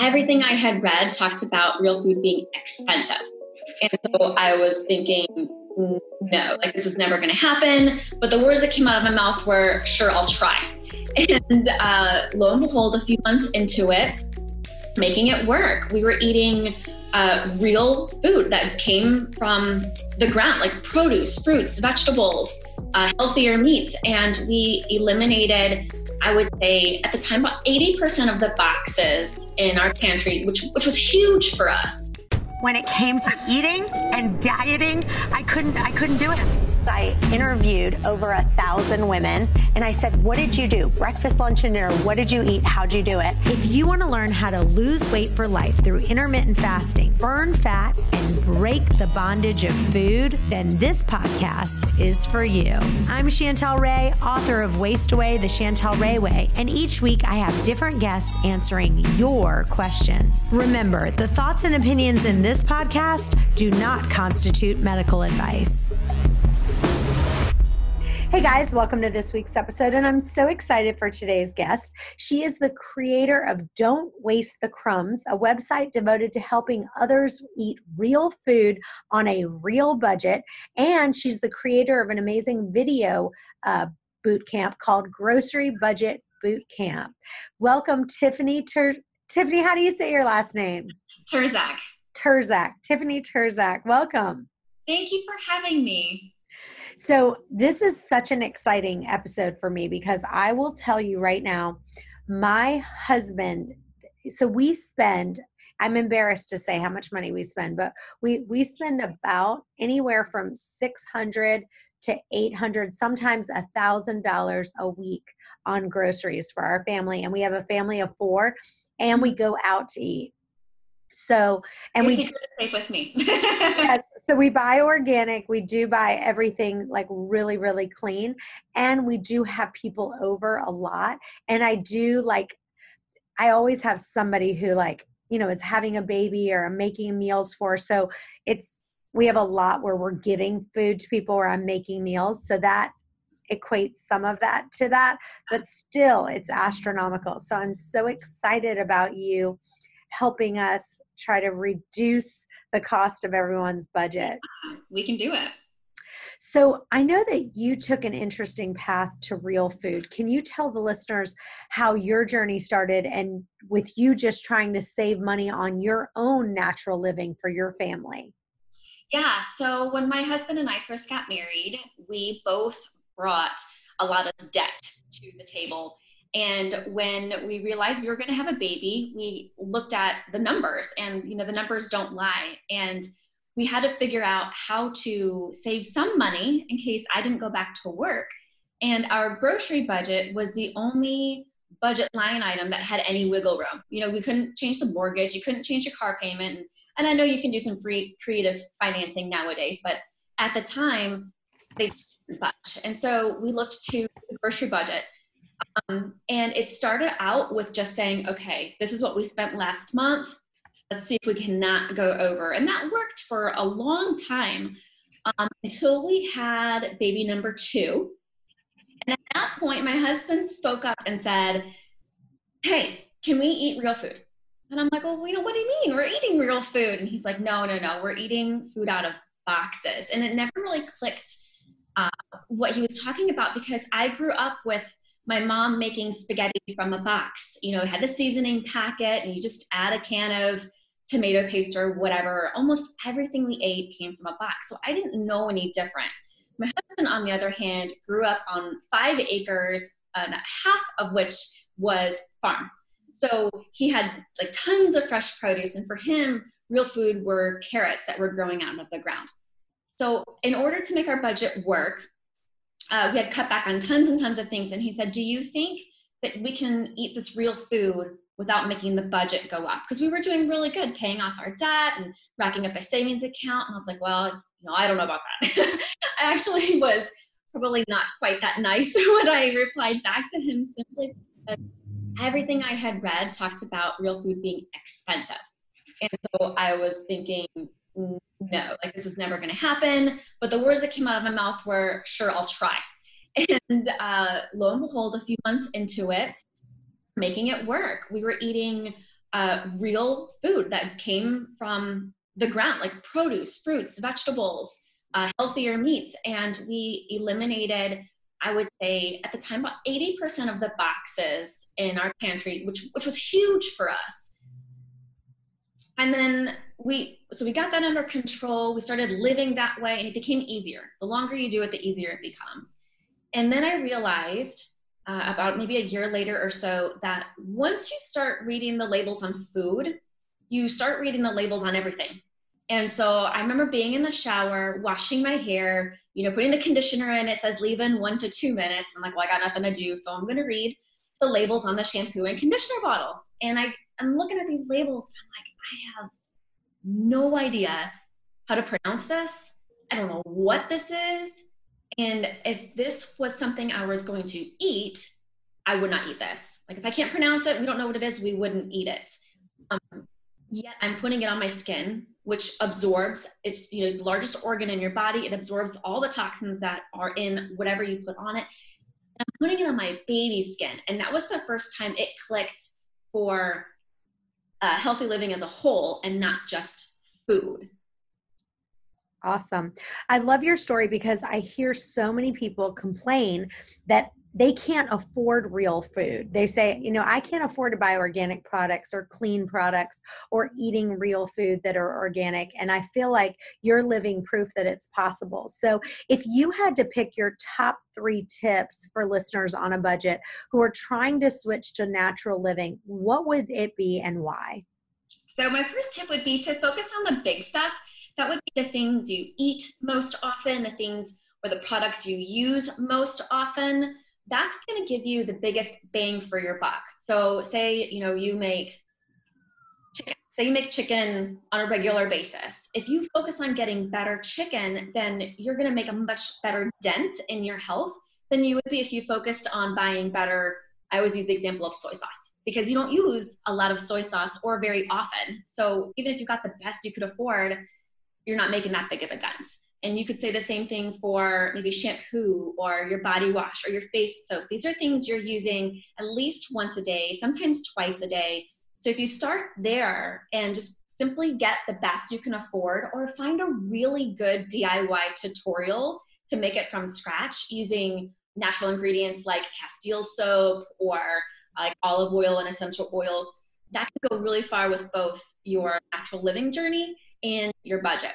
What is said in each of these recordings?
everything I had read talked about real food being expensive. And so I was thinking, no, like this is never going to happen. But the words that came out of my mouth were, sure, I'll try. And uh, lo and behold, a few months into it, making it work. We were eating uh, real food that came from the ground, like produce, fruits, vegetables, uh, healthier meats. And we eliminated, I would say, at the time, about 80% of the boxes in our pantry, which, which was huge for us. When it came to eating and dieting, I couldn't, I couldn't do it. I interviewed over a thousand women and I said, What did you do? Breakfast, lunch, and dinner. What did you eat? How'd you do it? If you want to learn how to lose weight for life through intermittent fasting, burn fat, and break the bondage of food, then this podcast is for you. I'm Chantel Ray, author of Waste Away the Chantel Ray Way, and each week I have different guests answering your questions. Remember, the thoughts and opinions in this podcast do not constitute medical advice. Hey guys, welcome to this week's episode, and I'm so excited for today's guest. She is the creator of Don't Waste the Crumbs, a website devoted to helping others eat real food on a real budget. And she's the creator of an amazing video uh, boot camp called Grocery Budget Boot Camp. Welcome, Tiffany. Tur- Tiffany, how do you say your last name? Terczak. Terczak. Tiffany Terczak. Welcome. Thank you for having me. So, this is such an exciting episode for me because I will tell you right now, my husband, so we spend I'm embarrassed to say how much money we spend, but we we spend about anywhere from 600 to 800 sometimes a thousand dollars a week on groceries for our family and we have a family of four and we mm-hmm. go out to eat so, and we safe with me. yes. So we buy organic. We do buy everything like really, really clean, and we do have people over a lot. And I do like, I always have somebody who like you know is having a baby or I'm making meals for. So it's we have a lot where we're giving food to people where I'm making meals. So that equates some of that to that, but still it's astronomical. So I'm so excited about you helping us try to reduce the cost of everyone's budget. We can do it. So, I know that you took an interesting path to real food. Can you tell the listeners how your journey started and with you just trying to save money on your own natural living for your family? Yeah, so when my husband and I first got married, we both brought a lot of debt to the table and when we realized we were going to have a baby, we looked at the numbers, and you know the numbers don't lie. And we had to figure out how to save some money in case I didn't go back to work. And our grocery budget was the only budget line item that had any wiggle room. You know, we couldn't change the mortgage, you couldn't change your car payment. And I know you can do some free creative financing nowadays, but at the time, they didn't budge. And so we looked to the grocery budget um, and it started out with just saying, okay, this is what we spent last month. Let's see if we cannot go over. And that worked for a long time um, until we had baby number two. And at that point, my husband spoke up and said, hey, can we eat real food? And I'm like, well, you know, what do you mean? We're eating real food. And he's like, no, no, no, we're eating food out of boxes. And it never really clicked uh, what he was talking about because I grew up with my mom making spaghetti from a box. You know, it had the seasoning packet, and you just add a can of tomato paste or whatever. Almost everything we ate came from a box. So I didn't know any different. My husband, on the other hand, grew up on five acres, and half of which was farm. So he had like tons of fresh produce, and for him, real food were carrots that were growing out of the ground. So, in order to make our budget work, uh, we had cut back on tons and tons of things. And he said, Do you think that we can eat this real food without making the budget go up? Because we were doing really good, paying off our debt and racking up a savings account. And I was like, Well, know, I don't know about that. I actually was probably not quite that nice when I replied back to him simply everything I had read talked about real food being expensive. And so I was thinking, no, like this is never going to happen. But the words that came out of my mouth were, sure, I'll try. And uh, lo and behold, a few months into it, making it work. We were eating uh, real food that came from the ground, like produce, fruits, vegetables, uh, healthier meats. And we eliminated, I would say at the time, about 80% of the boxes in our pantry, which, which was huge for us. And then we, so we got that under control. We started living that way and it became easier. The longer you do it, the easier it becomes. And then I realized uh, about maybe a year later or so that once you start reading the labels on food, you start reading the labels on everything. And so I remember being in the shower, washing my hair, you know, putting the conditioner in. It says leave in one to two minutes. I'm like, well, I got nothing to do, so I'm going to read the labels on the shampoo and conditioner bottles. And I, I'm looking at these labels, and I'm like, I have no idea how to pronounce this. I don't know what this is. And if this was something I was going to eat, I would not eat this. Like if I can't pronounce it, we don't know what it is, we wouldn't eat it. Um, yet I'm putting it on my skin, which absorbs. It's you know the largest organ in your body. It absorbs all the toxins that are in whatever you put on it. I'm putting it on my baby skin, and that was the first time it clicked for uh, healthy living as a whole, and not just food. Awesome. I love your story because I hear so many people complain that they can't afford real food. They say, you know, I can't afford to buy organic products or clean products or eating real food that are organic. And I feel like you're living proof that it's possible. So, if you had to pick your top three tips for listeners on a budget who are trying to switch to natural living, what would it be and why? So, my first tip would be to focus on the big stuff. That would be the things you eat most often, the things or the products you use most often that's going to give you the biggest bang for your buck. So say, you know, you make chicken, say you make chicken on a regular basis. If you focus on getting better chicken, then you're going to make a much better dent in your health than you would be if you focused on buying better. I always use the example of soy sauce because you don't use a lot of soy sauce or very often. So even if you got the best you could afford, you're not making that big of a dent. And you could say the same thing for maybe shampoo or your body wash or your face soap. These are things you're using at least once a day, sometimes twice a day. So if you start there and just simply get the best you can afford or find a really good DIY tutorial to make it from scratch using natural ingredients like Castile soap or like olive oil and essential oils, that can go really far with both your natural living journey and your budget.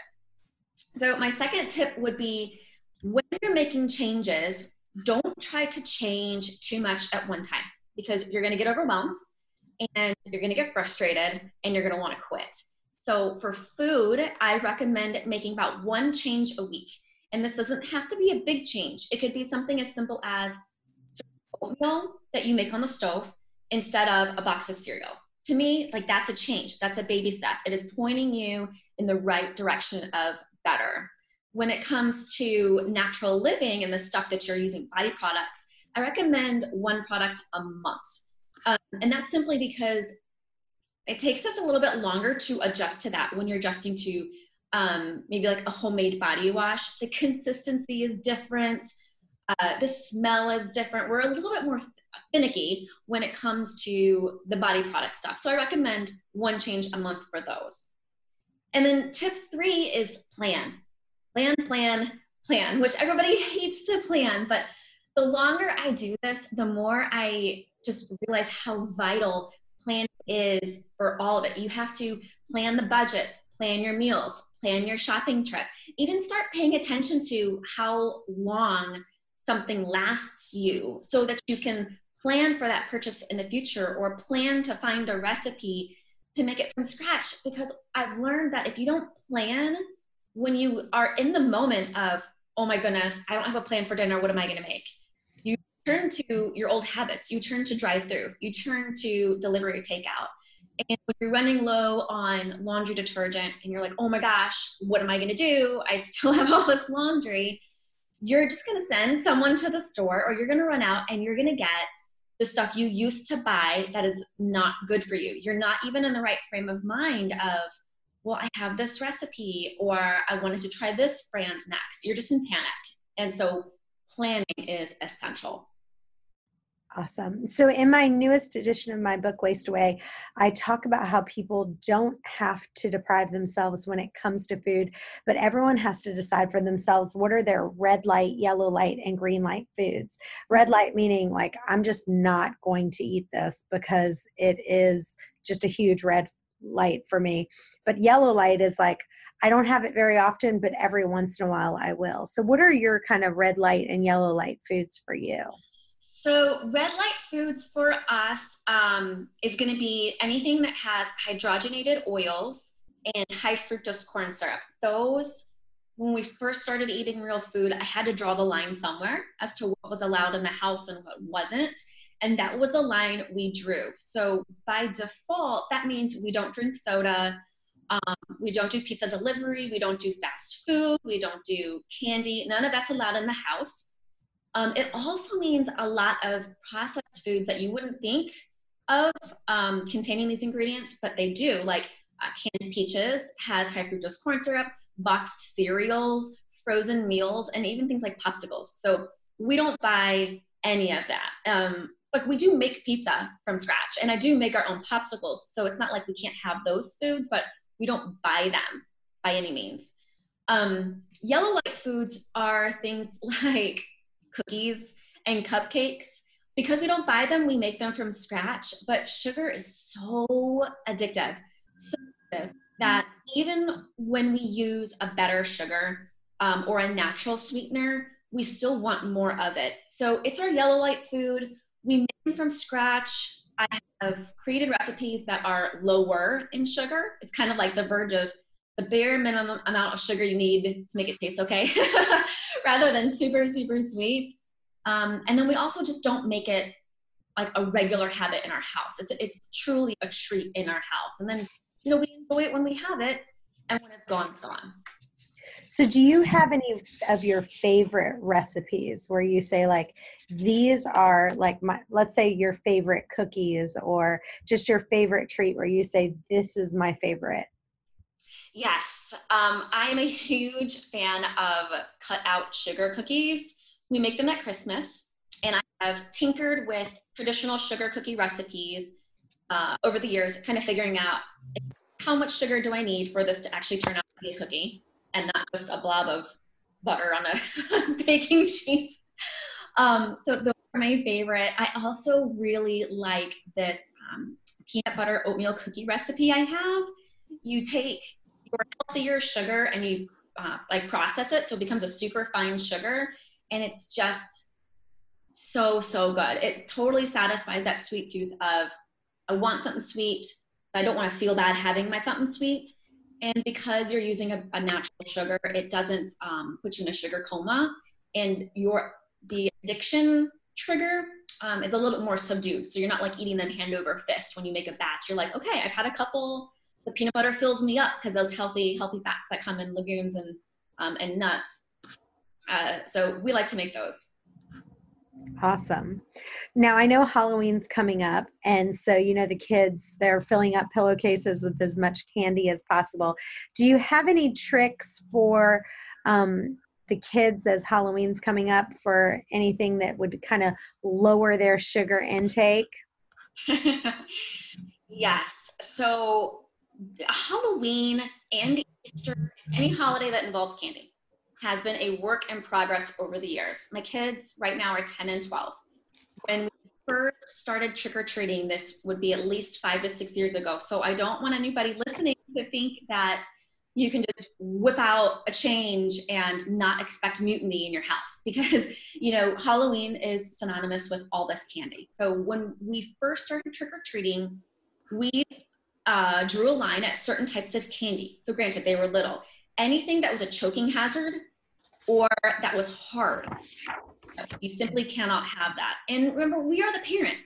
So my second tip would be when you're making changes, don't try to change too much at one time because you're going to get overwhelmed and you're going to get frustrated and you're going to want to quit. So for food, I recommend making about one change a week. And this doesn't have to be a big change. It could be something as simple as oatmeal that you make on the stove instead of a box of cereal. To me, like that's a change. That's a baby step. It is pointing you in the right direction of better. When it comes to natural living and the stuff that you're using, body products, I recommend one product a month. Um, and that's simply because it takes us a little bit longer to adjust to that when you're adjusting to um, maybe like a homemade body wash. The consistency is different, uh, the smell is different. We're a little bit more finicky when it comes to the body product stuff. So I recommend one change a month for those. And then tip three is plan. Plan, plan, plan, which everybody hates to plan, but the longer I do this, the more I just realize how vital plan is for all of it. You have to plan the budget, plan your meals, plan your shopping trip, even start paying attention to how long something lasts you so that you can plan for that purchase in the future or plan to find a recipe to make it from scratch because I've learned that if you don't plan when you are in the moment of, oh my goodness, I don't have a plan for dinner, what am I going to make? You turn to your old habits, you turn to drive through, you turn to delivery takeout. And when you're running low on laundry detergent and you're like, oh my gosh, what am I going to do? I still have all this laundry. You're just going to send someone to the store or you're going to run out and you're going to get the stuff you used to buy that is not good for you. You're not even in the right frame of mind of, well, I have this recipe or I wanted to try this brand next. You're just in panic. And so planning is essential. Awesome. So, in my newest edition of my book, Waste Away, I talk about how people don't have to deprive themselves when it comes to food, but everyone has to decide for themselves what are their red light, yellow light, and green light foods. Red light meaning, like, I'm just not going to eat this because it is just a huge red light for me. But yellow light is like, I don't have it very often, but every once in a while I will. So, what are your kind of red light and yellow light foods for you? So red light foods for us um, is going to be anything that has hydrogenated oils and high fructose corn syrup. Those, when we first started eating real food, I had to draw the line somewhere as to what was allowed in the house and what wasn't. And that was the line we drew. So by default, that means we don't drink soda. Um, we don't do pizza delivery. We don't do fast food. We don't do candy. None of that's allowed in the house. Um, it also means a lot of processed foods that you wouldn't think of um, containing these ingredients, but they do, like uh, canned peaches has high fructose corn syrup, boxed cereals, frozen meals, and even things like popsicles. So we don't buy any of that. Um, we do make pizza from scratch, and I do make our own popsicles. So it's not like we can't have those foods, but we don't buy them by any means. Um, yellow light foods are things like cookies and cupcakes. Because we don't buy them, we make them from scratch. But sugar is so addictive, so addictive that even when we use a better sugar um, or a natural sweetener, we still want more of it. So it's our yellow light food. We make them from scratch. I have created recipes that are lower in sugar. It's kind of like the verge of the bare minimum amount of sugar you need to make it taste okay, rather than super, super sweet. Um, and then we also just don't make it like a regular habit in our house. It's, it's truly a treat in our house. And then, you know, we enjoy it when we have it, and when it's gone, it's gone. So, do you have any of your favorite recipes where you say, like, these are like my, let's say your favorite cookies or just your favorite treat where you say, this is my favorite? Yes, um, I am a huge fan of cut out sugar cookies. We make them at Christmas, and I have tinkered with traditional sugar cookie recipes uh, over the years, kind of figuring out how much sugar do I need for this to actually turn out to be a cookie and not just a blob of butter on a baking sheet. Um, so those are my favorite. I also really like this um, peanut butter oatmeal cookie recipe I have. You take your healthier sugar and you uh, like process it so it becomes a super fine sugar and it's just so so good. It totally satisfies that sweet tooth of i want something sweet but i don't want to feel bad having my something sweet. And because you're using a, a natural sugar it doesn't um, put you in a sugar coma and your the addiction trigger um, is a little bit more subdued. So you're not like eating them hand over fist when you make a batch. You're like okay i've had a couple the peanut butter fills me up because those healthy healthy fats that come in legumes and um, and nuts. Uh, so we like to make those. Awesome. Now I know Halloween's coming up, and so you know the kids they're filling up pillowcases with as much candy as possible. Do you have any tricks for um, the kids as Halloween's coming up for anything that would kind of lower their sugar intake? yes. So Halloween and Easter, any holiday that involves candy, has been a work in progress over the years. My kids right now are 10 and 12. When we first started trick or treating, this would be at least five to six years ago. So I don't want anybody listening to think that you can just whip out a change and not expect mutiny in your house because you know halloween is synonymous with all this candy so when we first started trick-or-treating we uh, drew a line at certain types of candy. So, granted, they were little. Anything that was a choking hazard or that was hard, you simply cannot have that. And remember, we are the parent.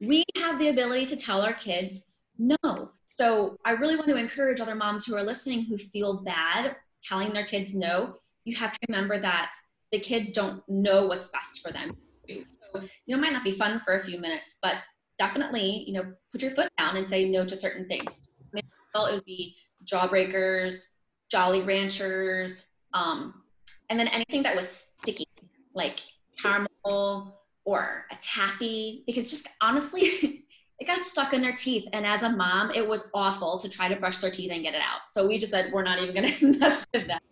We have the ability to tell our kids no. So, I really want to encourage other moms who are listening who feel bad telling their kids no. You have to remember that the kids don't know what's best for them. So, you know, it might not be fun for a few minutes, but definitely, you know, put your foot down and say no to certain things. It would be jawbreakers, Jolly Ranchers, um, and then anything that was sticky, like caramel or a taffy because just honestly, it got stuck in their teeth. And as a mom, it was awful to try to brush their teeth and get it out. So we just said, we're not even going to mess with that.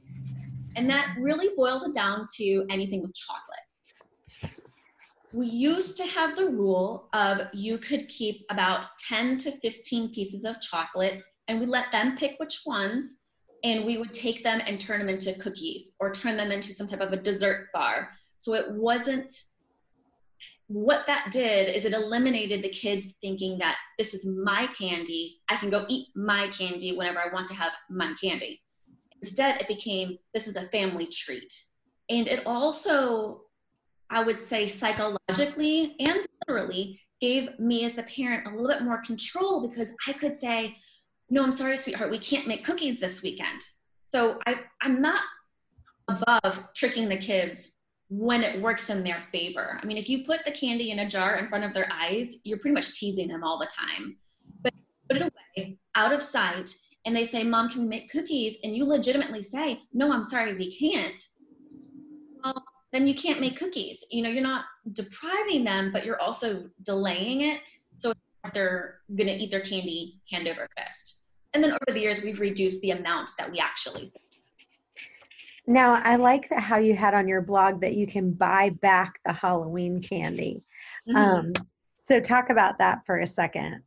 And that really boiled it down to anything with chocolate. We used to have the rule of you could keep about 10 to 15 pieces of chocolate and we let them pick which ones and we would take them and turn them into cookies or turn them into some type of a dessert bar. So it wasn't what that did is it eliminated the kids thinking that this is my candy. I can go eat my candy whenever I want to have my candy. Instead, it became this is a family treat. And it also, I would say, psychologically and literally gave me as the parent a little bit more control because I could say, no, I'm sorry, sweetheart, we can't make cookies this weekend. So I, I'm not above tricking the kids when it works in their favor. I mean, if you put the candy in a jar in front of their eyes, you're pretty much teasing them all the time. But put it away, out of sight, and they say, Mom, can we make cookies? And you legitimately say, No, I'm sorry, we can't. Then you can't make cookies. You know, you're not depriving them, but you're also delaying it. So they're going to eat their candy hand over fist. And then over the years, we've reduced the amount that we actually save. Now, I like that how you had on your blog that you can buy back the Halloween candy. Mm-hmm. Um, so, talk about that for a second.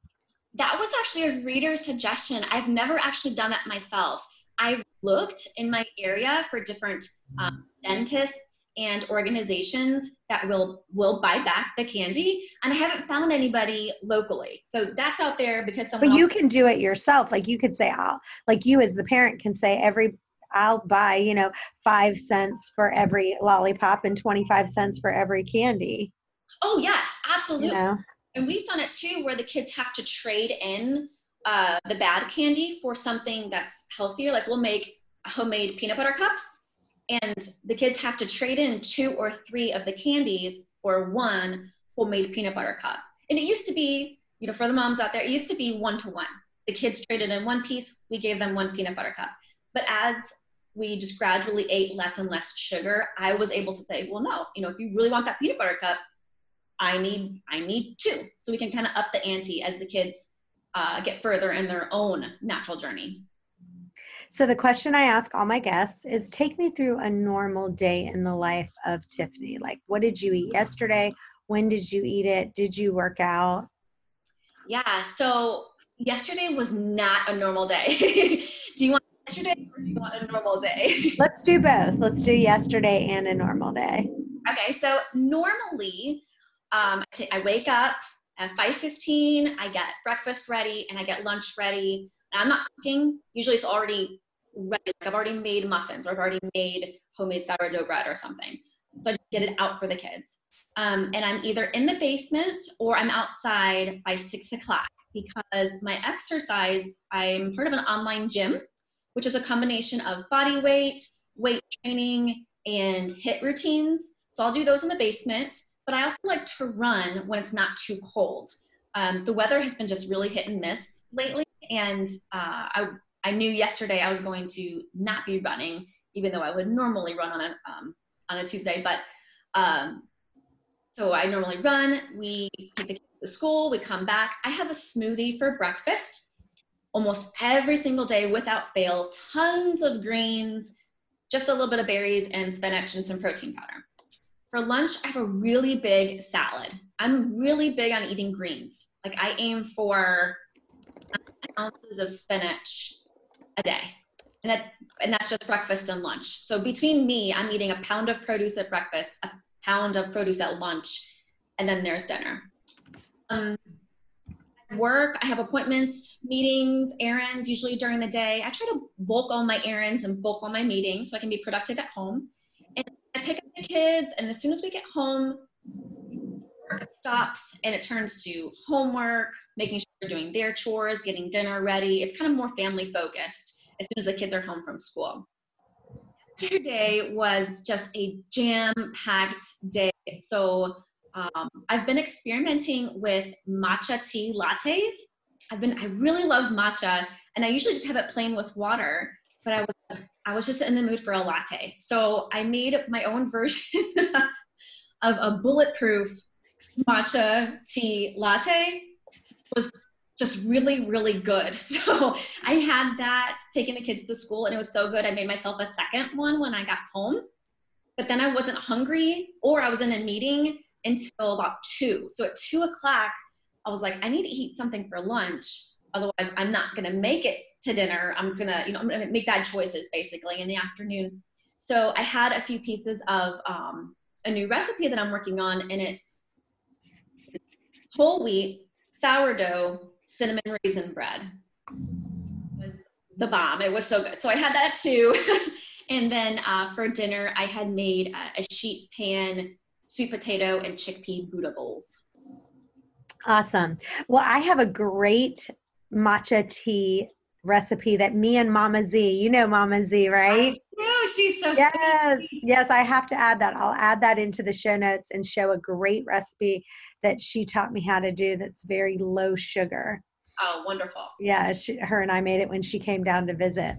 That was actually a reader suggestion. I've never actually done that myself. I've looked in my area for different um, dentists and organizations that will will buy back the candy. And i haven't found anybody locally. So that's out there because someone but you can do it yourself. Like you could say i'll like you as the parent can say every i'll buy you know five cents for every lollipop and 25 cents for every candy. Oh yes. Absolutely you know? and we've done it too where the kids have to trade in uh, the bad candy for something that's healthier. Like we'll make homemade peanut butter cups and the kids have to trade in two or three of the candies for one homemade peanut butter cup. And it used to be, you know, for the moms out there, it used to be one to one. The kids traded in one piece, we gave them one peanut butter cup. But as we just gradually ate less and less sugar, I was able to say, well, no, you know, if you really want that peanut butter cup, I need I need two. So we can kind of up the ante as the kids uh, get further in their own natural journey. So the question I ask all my guests is take me through a normal day in the life of Tiffany. Like what did you eat yesterday? When did you eat it? Did you work out? Yeah, so yesterday was not a normal day. do you want yesterday or do you want a normal day? Let's do both. Let's do yesterday and a normal day. Okay, so normally um, I wake up at 5.15, I get breakfast ready and I get lunch ready. I'm not cooking. Usually it's already ready. Like I've already made muffins or I've already made homemade sourdough bread or something. So I just get it out for the kids. Um, and I'm either in the basement or I'm outside by six o'clock because my exercise, I'm part of an online gym, which is a combination of body weight, weight training, and HIIT routines. So I'll do those in the basement, but I also like to run when it's not too cold. Um, the weather has been just really hit and miss lately and uh, I I knew yesterday I was going to not be running, even though I would normally run on a um, on a Tuesday. But um, so I normally run. We take the kids to school. We come back. I have a smoothie for breakfast almost every single day without fail. Tons of greens, just a little bit of berries and spinach and some protein powder. For lunch, I have a really big salad. I'm really big on eating greens. Like I aim for ounces of spinach a day. And that and that's just breakfast and lunch. So between me, I'm eating a pound of produce at breakfast, a pound of produce at lunch, and then there's dinner. Um, work, I have appointments, meetings, errands, usually during the day. I try to bulk all my errands and bulk all my meetings so I can be productive at home. And I pick up the kids, and as soon as we get home, work stops and it turns to homework, making sure they're doing their chores, getting dinner ready. It's kind of more family focused as soon as the kids are home from school. Yesterday was just a jam packed day. So um, I've been experimenting with matcha tea lattes. I've been, I really love matcha and I usually just have it plain with water, but I was, I was just in the mood for a latte. So I made my own version of a bulletproof matcha tea latte was just really, really good. So I had that taking the kids to school and it was so good. I made myself a second one when I got home, but then I wasn't hungry or I was in a meeting until about two. So at two o'clock, I was like, I need to eat something for lunch. Otherwise, I'm not going to make it to dinner. I'm going to, you know, I'm going to make bad choices basically in the afternoon. So I had a few pieces of um, a new recipe that I'm working on, and it's whole wheat, sourdough, cinnamon raisin bread. was the bomb. It was so good. So I had that too. and then uh, for dinner, I had made a, a sheet pan sweet potato and chickpea Buddha bowls. Awesome. Well, I have a great matcha tea recipe that me and Mama Z, you know Mama Z, right? Oh, she's so Yes, yes, I have to add that. I'll add that into the show notes and show a great recipe that she taught me how to do that's very low sugar. Oh, wonderful. Yeah, she, her and I made it when she came down to visit.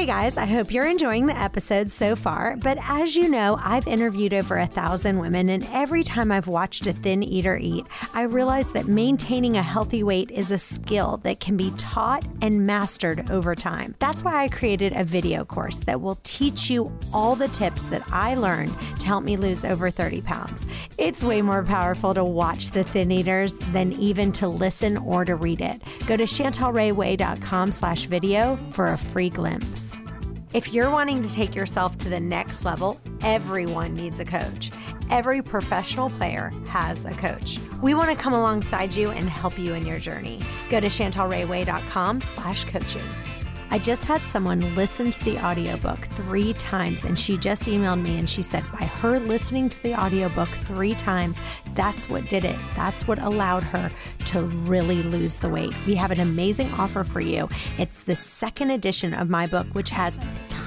Hey guys, I hope you're enjoying the episode so far. But as you know, I've interviewed over a thousand women, and every time I've watched a thin eater eat, I realize that maintaining a healthy weight is a skill that can be taught and mastered over time. That's why I created a video course that will teach you all the tips that I learned to help me lose over 30 pounds. It's way more powerful to watch the thin eaters than even to listen or to read it. Go to chantelrayway.com slash video for a free glimpse. If you're wanting to take yourself to the next level, everyone needs a coach. Every professional player has a coach. We want to come alongside you and help you in your journey. Go to chantelrayway.com slash coaching. I just had someone listen to the audiobook three times and she just emailed me and she said by her listening to the audiobook three times, that's what did it. That's what allowed her to really lose the weight. We have an amazing offer for you. It's the second edition of my book, which has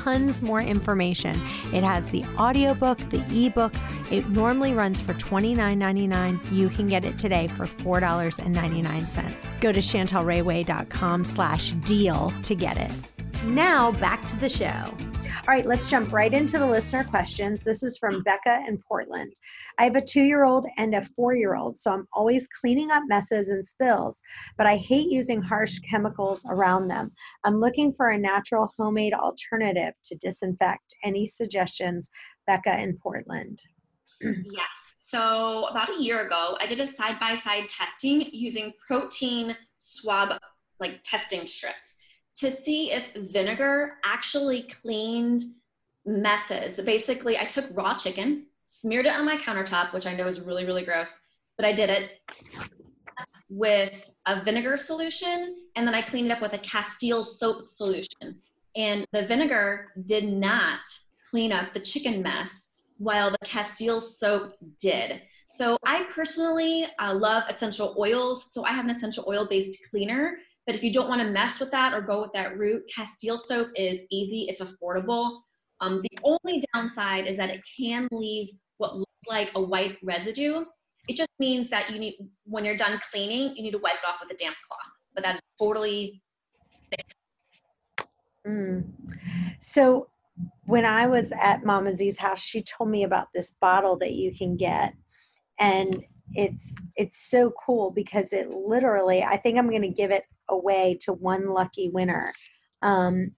tons more information. It has the audiobook, the ebook. It normally runs for $29.99. You can get it today for $4.99. Go to chantelrayway.com slash deal to get it. Now back to the show. All right, let's jump right into the listener questions. This is from Becca in Portland. I have a two year old and a four year old, so I'm always cleaning up messes and spills, but I hate using harsh chemicals around them. I'm looking for a natural homemade alternative to disinfect. Any suggestions, Becca in Portland? yes. So, about a year ago, I did a side by side testing using protein swab like testing strips to see if vinegar actually cleaned messes. Basically, I took raw chicken, smeared it on my countertop, which I know is really, really gross, but I did it with a vinegar solution, and then I cleaned it up with a Castile soap solution. And the vinegar did not clean up the chicken mess, while the Castile soap did. So I personally uh, love essential oils, so I have an essential oil based cleaner but if you don't want to mess with that or go with that route, Castile soap is easy, it's affordable. Um, the only downside is that it can leave what looks like a white residue. It just means that you need, when you're done cleaning, you need to wipe it off with a damp cloth. But that's totally safe. Mm. So when I was at Mama Z's house, she told me about this bottle that you can get, and it's it's so cool because it literally. I think I'm going to give it away to one lucky winner. Um,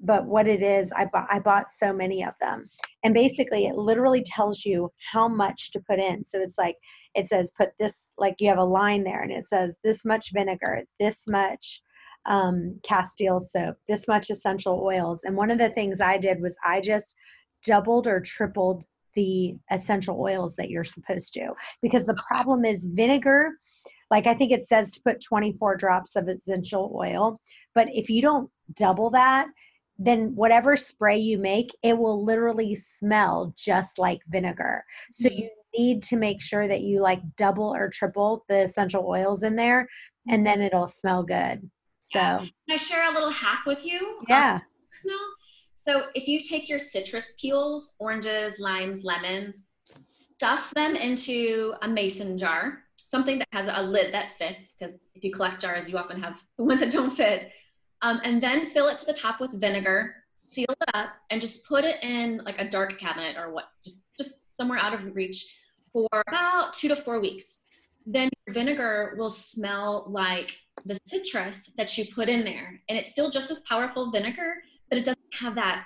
but what it is, I bought, I bought so many of them. And basically, it literally tells you how much to put in. So it's like, it says, put this, like you have a line there, and it says this much vinegar, this much um, Castile soap, this much essential oils. And one of the things I did was I just doubled or tripled the essential oils that you're supposed to. Because the problem is vinegar like I think it says to put 24 drops of essential oil, but if you don't double that, then whatever spray you make, it will literally smell just like vinegar. So mm-hmm. you need to make sure that you like double or triple the essential oils in there and then it'll smell good. So, yeah. can I share a little hack with you? Yeah. Smell. So, if you take your citrus peels, oranges, limes, lemons, stuff them into a mason jar something that has a lid that fits, because if you collect jars, you often have the ones that don't fit. Um, and then fill it to the top with vinegar, seal it up, and just put it in like a dark cabinet or what, just just somewhere out of reach for about two to four weeks. Then vinegar will smell like the citrus that you put in there. And it's still just as powerful vinegar, but it doesn't have that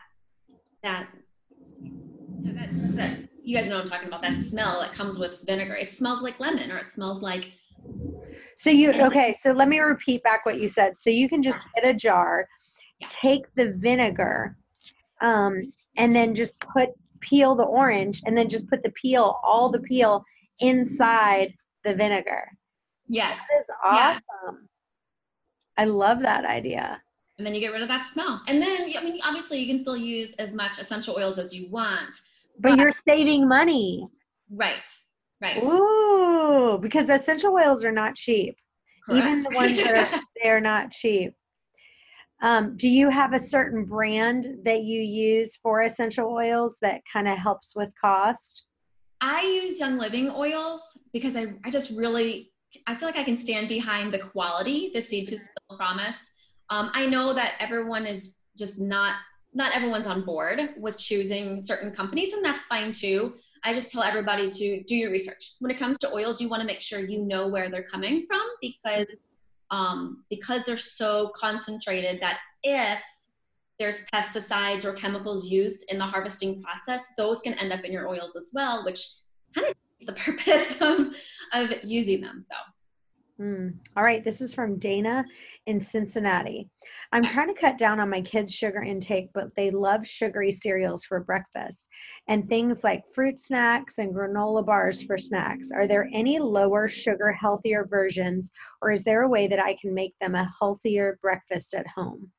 that that, that you guys know what I'm talking about, that smell that comes with vinegar. It smells like lemon or it smells like So you okay, so let me repeat back what you said. So you can just get a jar, Yeah. take the vinegar, um, and then just put peel the orange and then just put the peel, all the peel inside the vinegar. yes. That is Yeah. awesome. I love that idea. And then you get rid of that smell. And then I mean obviously you can still use as much essential oils as you want. But you're saving money. Right. Right. Ooh, because essential oils are not cheap. Even the ones that are they're not cheap. Um, do you have a certain brand that you use for essential oils that kind of helps with cost? I use Young Living oils because I, I just really I feel like I can stand behind the quality, the seed to seal promise. Um, I know that everyone is just not not everyone's on board with choosing certain companies, and that's fine too. I just tell everybody to do your research. When it comes to oils, you want to make sure you know where they're coming from because um, because they're so concentrated that if there's pesticides or chemicals used in the harvesting process, those can end up in your oils as well, which kind of is the purpose of, of using them. So Hmm. All right, this is from Dana in Cincinnati. I'm trying to cut down on my kids' sugar intake, but they love sugary cereals for breakfast and things like fruit snacks and granola bars for snacks. Are there any lower sugar, healthier versions, or is there a way that I can make them a healthier breakfast at home?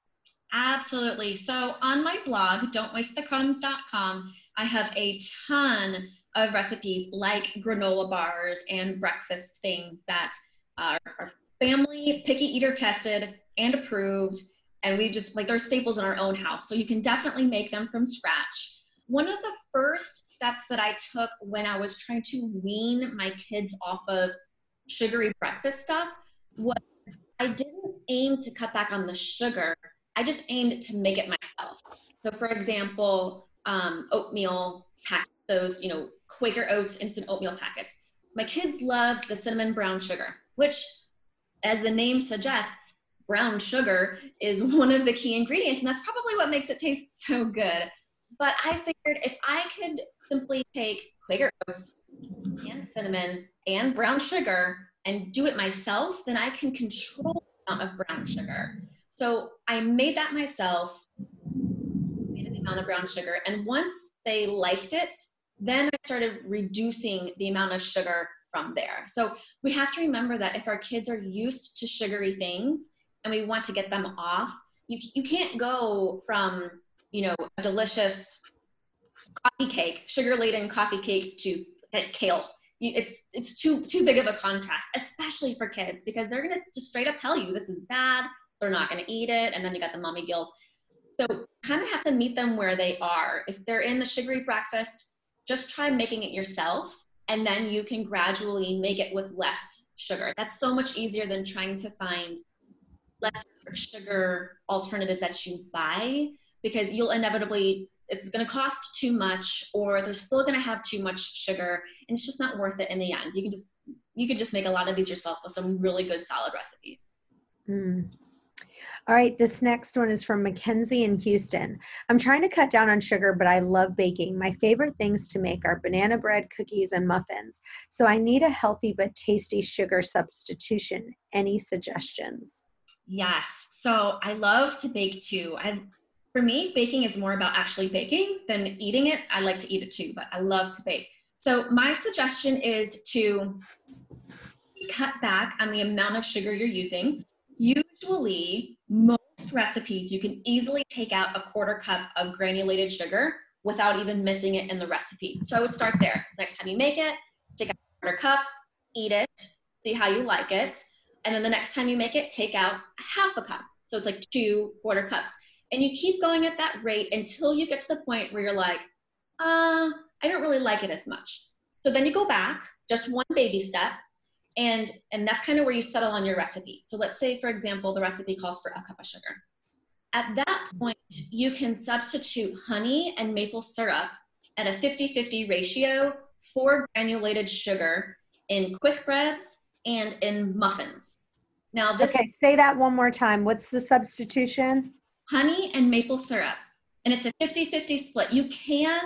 absolutely. So on my blog, don'twastethecrumbs.com, I have a ton of recipes like granola bars and breakfast things that are, are family picky eater tested and approved. And we just like they're staples in our own house. So you can definitely make them from scratch. One of the first steps that I took when I was trying to wean my kids off of sugary breakfast stuff was I didn't aim to cut back on the sugar. I just aimed to make it myself. So, for example, um, oatmeal pack those, you know, Quaker Oats instant oatmeal packets. My kids love the cinnamon brown sugar, which, as the name suggests, brown sugar is one of the key ingredients, and that's probably what makes it taste so good. But I figured if I could simply take Quaker Oats and cinnamon and brown sugar and do it myself, then I can control the amount of brown sugar. So I made that myself, made the amount of brown sugar, and once they liked it, then I started reducing the amount of sugar from there. So we have to remember that if our kids are used to sugary things and we want to get them off, you, you can't go from, you know, a delicious coffee cake, sugar laden coffee cake to kale. You, it's it's too too big of a contrast, especially for kids, because they're gonna just straight up tell you this is bad. They're not gonna eat it, and then you got the mommy guilt. So kind of have to meet them where they are. If they're in the sugary breakfast, just try making it yourself, and then you can gradually make it with less sugar. That's so much easier than trying to find less sugar alternatives that you buy because you'll inevitably it's going to cost too much or they're still going to have too much sugar and it's just not worth it in the end you can just you can just make a lot of these yourself with some really good salad recipes Mm. All right, this next one is from Mackenzie in Houston. I'm trying to cut down on sugar, but I love baking. My favorite things to make are banana bread, cookies, and muffins. So I need a healthy but tasty sugar substitution. Any suggestions? yes so i love to bake too i for me baking is more about actually baking than eating it i like to eat it too but i love to bake so my suggestion is to cut back on the amount of sugar you're using usually most recipes you can easily take out a quarter cup of granulated sugar without even missing it in the recipe. So i would start there. Next time you make it take out a quarter cup eat it see how you like it. And then the next time you make it take out half a cup. So it's like two quarter cups. And you keep going at that rate until you get to the point where you're like uh i don't really like it as much. So then you go back just one baby step and and that's kind of where you settle on your recipe so let's say for example the recipe calls for a cup of sugar at that point you can substitute honey and maple syrup at a 50-50 ratio for granulated sugar in quick breads and in muffins. Now this Okay, say that one more time. What's the substitution? honey and maple syrup. And it's a 50-50 split. You can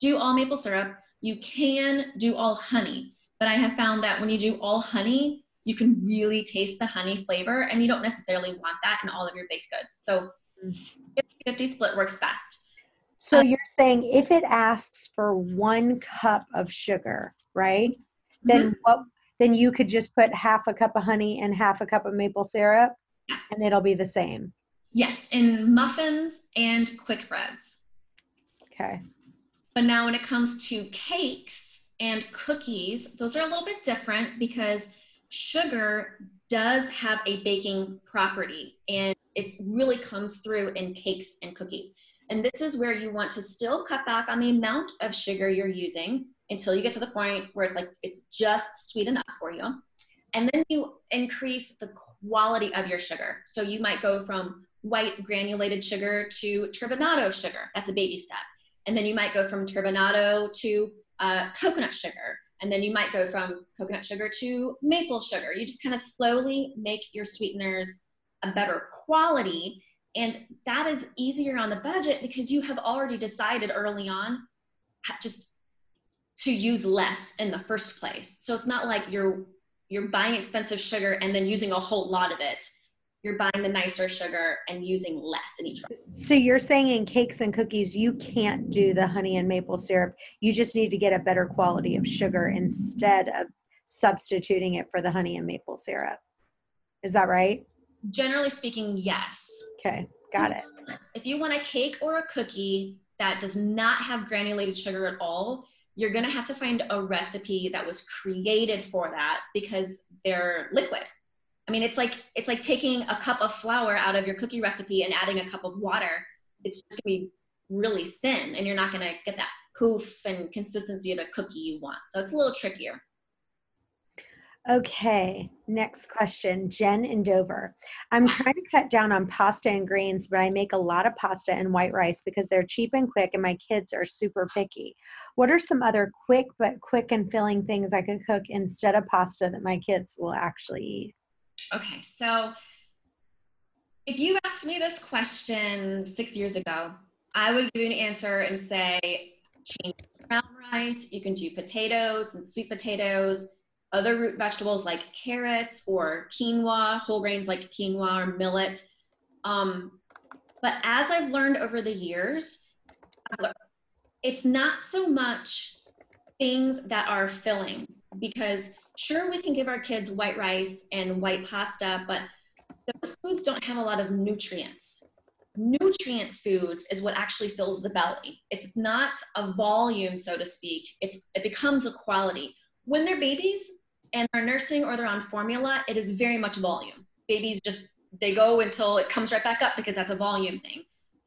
do all maple syrup, you can do all honey, but I have found that when you do all honey, you can really taste the honey flavor and you don't necessarily want that in all of your baked goods. So 50-50 split works best. So Um, you're saying if it asks for one cup of sugar, right? Then what then you could just put half a cup of honey and half a cup of maple syrup Yeah. and it'll be the same. Yes, in muffins and quick breads. Okay. But now when it comes to cakes and cookies, those are a little bit different because sugar does have a baking property and it really comes through in cakes and cookies. And this is where you want to still cut back on the amount of sugar you're using until you get to the point where it's like it's just sweet enough for you. And then you increase the quality of your sugar. So you might go from white granulated sugar to turbinado sugar. That's a baby step. And then you might go from turbinado to uh, coconut sugar. And then you might go from coconut sugar to maple sugar. You just kind of slowly make your sweeteners a better quality. And that is easier on the budget because you have already decided early on just to use less in the first place. So it's not like you're you're buying expensive sugar and then using a whole lot of it. You're buying the nicer sugar and using less in each. So you're saying in cakes and cookies you can't do the honey and maple syrup. You just need to get a better quality of sugar instead of substituting it for the honey and maple syrup. Is that right? Generally speaking, yes. Okay, got it. If you want a cake or a cookie that does not have granulated sugar at all, you're gonna have to find a recipe that was created for that because they're liquid. I mean, it's like it's like taking a cup of flour out of your cookie recipe and adding a cup of water. It's just gonna be really thin, and you're not gonna get that poof and consistency of a cookie you want. So it's a little trickier. Okay, next question. Jen in Dover. I'm trying to cut down on pasta and grains, but I make a lot of pasta and white rice because they're cheap and quick, and my kids are super picky. What are some other quick but quick and filling things I could cook instead of pasta that my kids will actually eat? Okay, so if you asked me this question six years ago, I would give you an answer and say change brown rice. You can do potatoes and sweet potatoes, other root vegetables like carrots or quinoa, whole grains like quinoa or millet. Um, but as I've learned over the years, it's not so much things that are filling because sure we can give our kids white rice and white pasta, but those foods don't have a lot of nutrients. Nutrient foods is what actually fills the belly. It's not a volume, so to speak. It's it becomes a quality. When they're babies and are nursing or they're on formula, it is very much volume. Babies just they go until it comes right back up because that's a volume thing.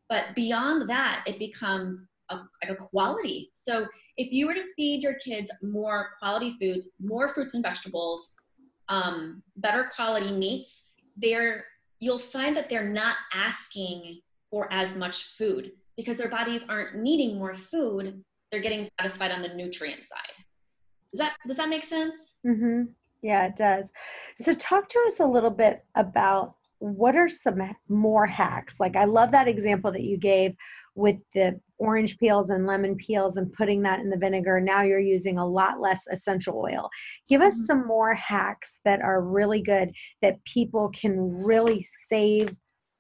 But beyond that, it becomes a, like a quality. So if you were to feed your kids more quality foods, more fruits and vegetables, um, better quality meats, they're you'll find that they're not asking for as much food because their bodies aren't needing more food. They're getting satisfied on the nutrient side. Does that does that make sense? Mm-hmm. Yeah, it does. So, talk to us a little bit about what are some more hacks? Like, I love that example that you gave with the orange peels and lemon peels and putting that in the vinegar. Now you're using a lot less essential oil. Give us Mhm. some more hacks that are really good that people can really save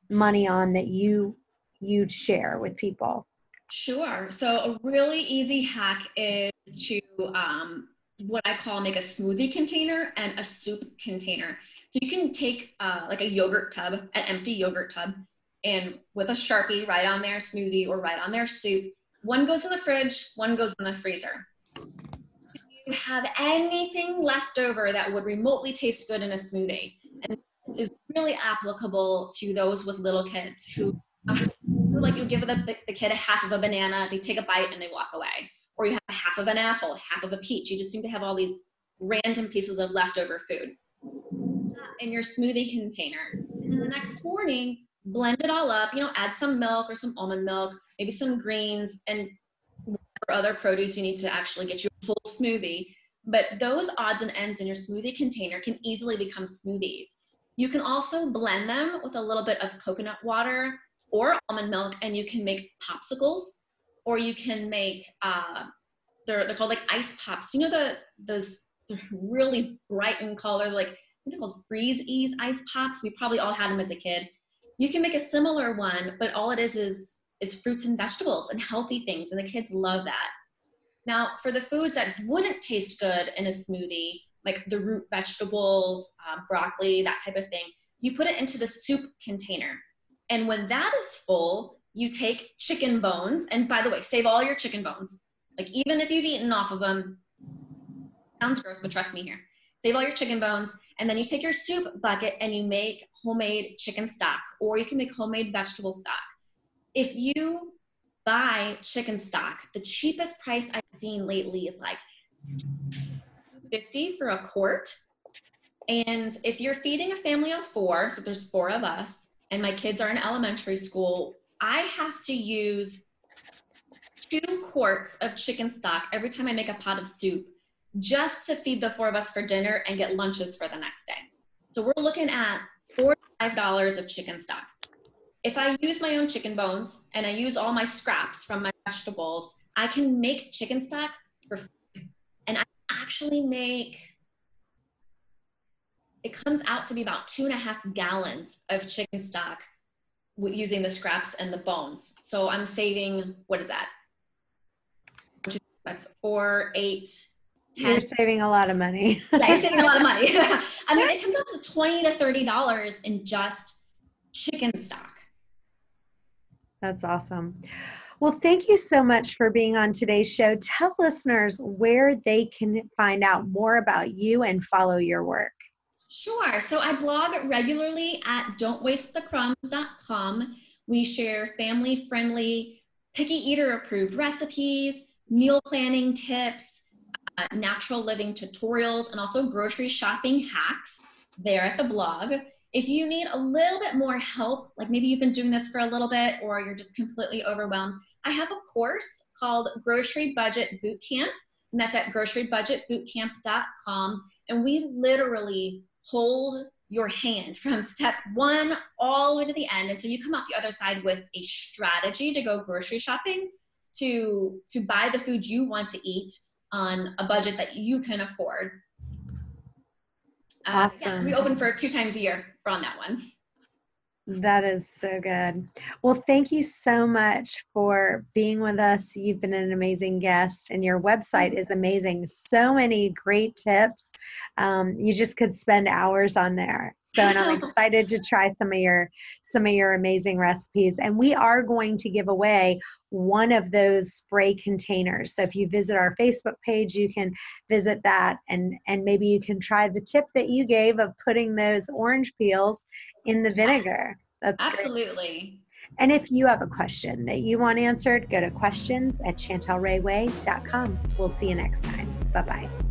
money on that you you share with people. Sure. So a really easy hack is to um, what I call make a smoothie container and a soup container. So you can take uh, like a yogurt tub, an empty yogurt tub, and with a sharpie, write on their smoothie or write on their soup. One goes in the fridge, one goes in the freezer. If you have anything left over that would remotely taste good in a smoothie, and is really applicable to those with little kids who like you give the, the kid a half of a banana, they take a bite and they walk away. Or you have half of an apple, half of a peach. You just seem to have all these random pieces of leftover food in your smoothie container. And the next morning, blend it all up, you know, add some milk or some almond milk, maybe some greens and other produce, you need to actually get you a full smoothie. But those odds and ends in your smoothie container can easily become smoothies. You can also blend them with a little bit of coconut water or almond milk, and you can make popsicles, or you can make uh, they're they're called like ice pops. You know the those really bright in color, like they're called freeze ease ice pops. We probably all had them as a kid. You can make a similar one, but all it is is is fruits and vegetables and healthy things, and the kids love that. Now, for the foods that wouldn't taste good in a smoothie, like the root vegetables, um, broccoli, that type of thing, you put it into the soup container. And when that is full, you take chicken bones, and by the way, save all your chicken bones. Like even if you've eaten off of them, sounds gross, but trust me here. Save all your chicken bones, and then you take your soup bucket and you make homemade chicken stock, or you can make homemade vegetable stock. If you buy chicken stock, the cheapest price I've seen lately is like 50 for a quart. And if you're feeding a family of four, so there's four of us, and my kids are in elementary school, I have to use two quarts of chicken stock every time I make a pot of soup just to feed the four of us for dinner and get lunches for the next day. So we're looking at four five dollars of chicken stock. If I use my own chicken bones and I use all my scraps from my vegetables, I can make chicken stock for free. And I actually make it comes out to be about two and a half gallons of chicken stock using the scraps and the bones. So I'm saving, what is that? That's four, eight, 10. You're saving a lot of money. yeah, you're saving a lot of money. I mean, it comes out to 20 to $30 in just chicken stock. That's awesome. Well, thank you so much for being on today's show. Tell listeners where they can find out more about you and follow your work. Sure. So I blog regularly at don'twastethecrumbs.com. We share family friendly, picky eater approved recipes, meal planning tips, uh, natural living tutorials, and also grocery shopping hacks there at the blog. If you need a little bit more help, like maybe you've been doing this for a little bit or you're just completely overwhelmed, I have a course called Grocery Budget Bootcamp, and that's at grocerybudgetbootcamp.com. And we literally hold your hand from step one all the way to the end And so you come out the other side with a strategy to go grocery shopping to to buy the food you want to eat on a budget that you can afford. Awesome. Uh, yeah, we open for two times a year for on that one. That is so good. Well, thank you so much for being with us. You've been an amazing guest, and your website is amazing. So many great tips. Um, you just could spend hours on there. So, and I'm excited to try some of your some of your amazing recipes. And we are going to give away one of those spray containers. So, if you visit our Facebook page, you can visit that, and and maybe you can try the tip that you gave of putting those orange peels in the vinegar. That's absolutely. Great. And if you have a question that you want answered, go to questions at chantelrayway.com. We'll see you next time. Bye bye.